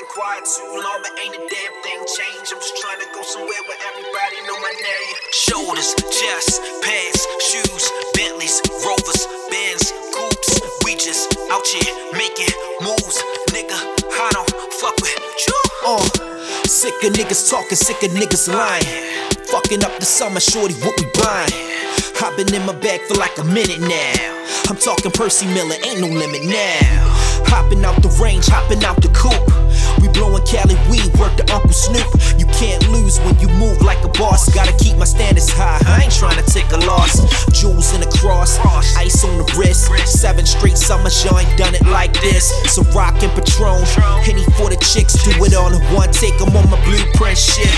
been quiet too long, but ain't a damn thing changed. I'm just trying to go somewhere where everybody know my name. Shoulders, chest, pants, shoes, Bentleys, Rovers, Benz, Coops. We just out here making moves, nigga. I don't fuck with you. Uh, sick of niggas talking, sick of niggas lying. Fucking up the summer, shorty, what we buying? I've been in my bag for like a minute now. I'm talking Percy Miller, ain't no limit now. Hopping out the range, hopping out the coupe. We blowing Cali weed, work the Uncle Snoop. You can't lose when you move like a boss. Gotta keep my standards high. I ain't trying to take a loss. Jewels in the cross, ice on the wrist. Seven straight summers, y'all ain't done it like this. So rock and Patron, Henny for the chicks. Do it all in one take. I'm on my blueprint shit.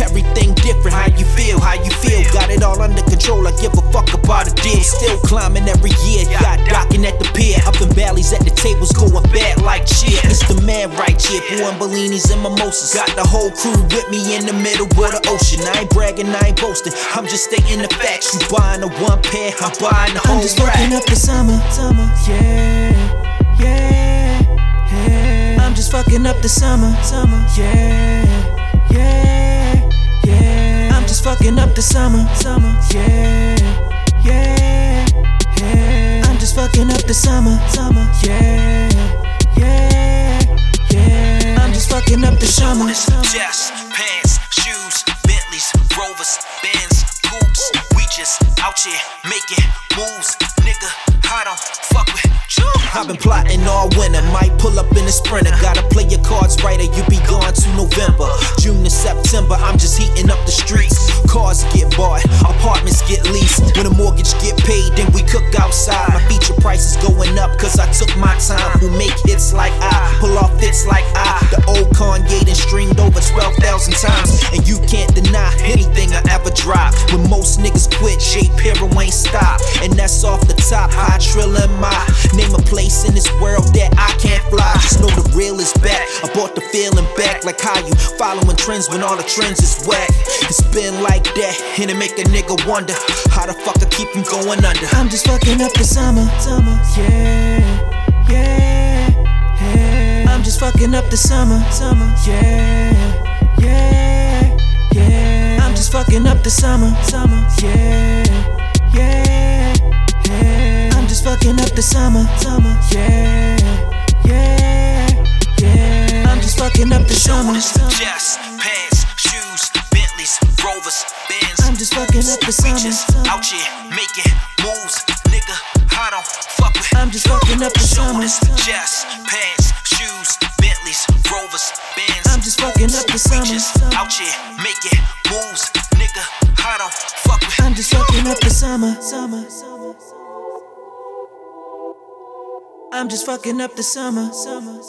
Everything different. It all under control. I give a fuck about a deal. Still climbing every year. Yacht docking at the pier. Up in valleys at the tables, going bad like cheer. It's the man right here. Pouring Bellinis and mimosas. Got the whole crew with me in the middle of the ocean. I ain't bragging, I ain't boasting. I'm just stating the facts. You buying a one pair, I'm buying the whole I'm just rack. fucking up the summer, summer, yeah, yeah, yeah. I'm just fucking up the summer, summer, yeah, yeah, yeah. I'm just fucking up the summer, summer, yeah, yeah, yeah. I'm just fucking up the summer, summer, yeah, yeah, yeah. I'm just fucking up the summer. Chest, pants, shoes, Bentleys, Rovers, Benz, Coops. We just out here making moves, nigga. I don't fuck with. I've been plotting all winter, might pull up in a sprinter. Gotta play your cards right or you be gone to November. June to September, I'm just heating up the streets. Cars get bought, apartments get leased. When a mortgage get paid, then we cook outside. My feature price is going up cause I took my time. Who make place in this world that I can't fly. Just know the real is back. I bought the feeling back, like how you following trends when all the trends is whack. It's been like that, and it make a nigga wonder how the fuck I keep from going under. I'm just fucking up the summer, summer, yeah, yeah, yeah. I'm just fucking up the summer, summer, yeah, yeah, yeah. I'm just fucking up the summer, summer, yeah, yeah, the summer, summer, yeah, yeah, yeah. I'm just fucking up the summer, chest, pants, shoes, Bentleys, Rovers, Benz. I'm just fucking up the summer, just out here making moves, nigga. I don't fuck with I'm just fucking up the summer, chest, pants, shoes, Bentleys, Rovers, Benz. I'm just fucking up the summer, just summer. out here making moves, nigga. I don't fuck with I'm just fucking up the summer, summer. I'm just fucking up the summer, summer.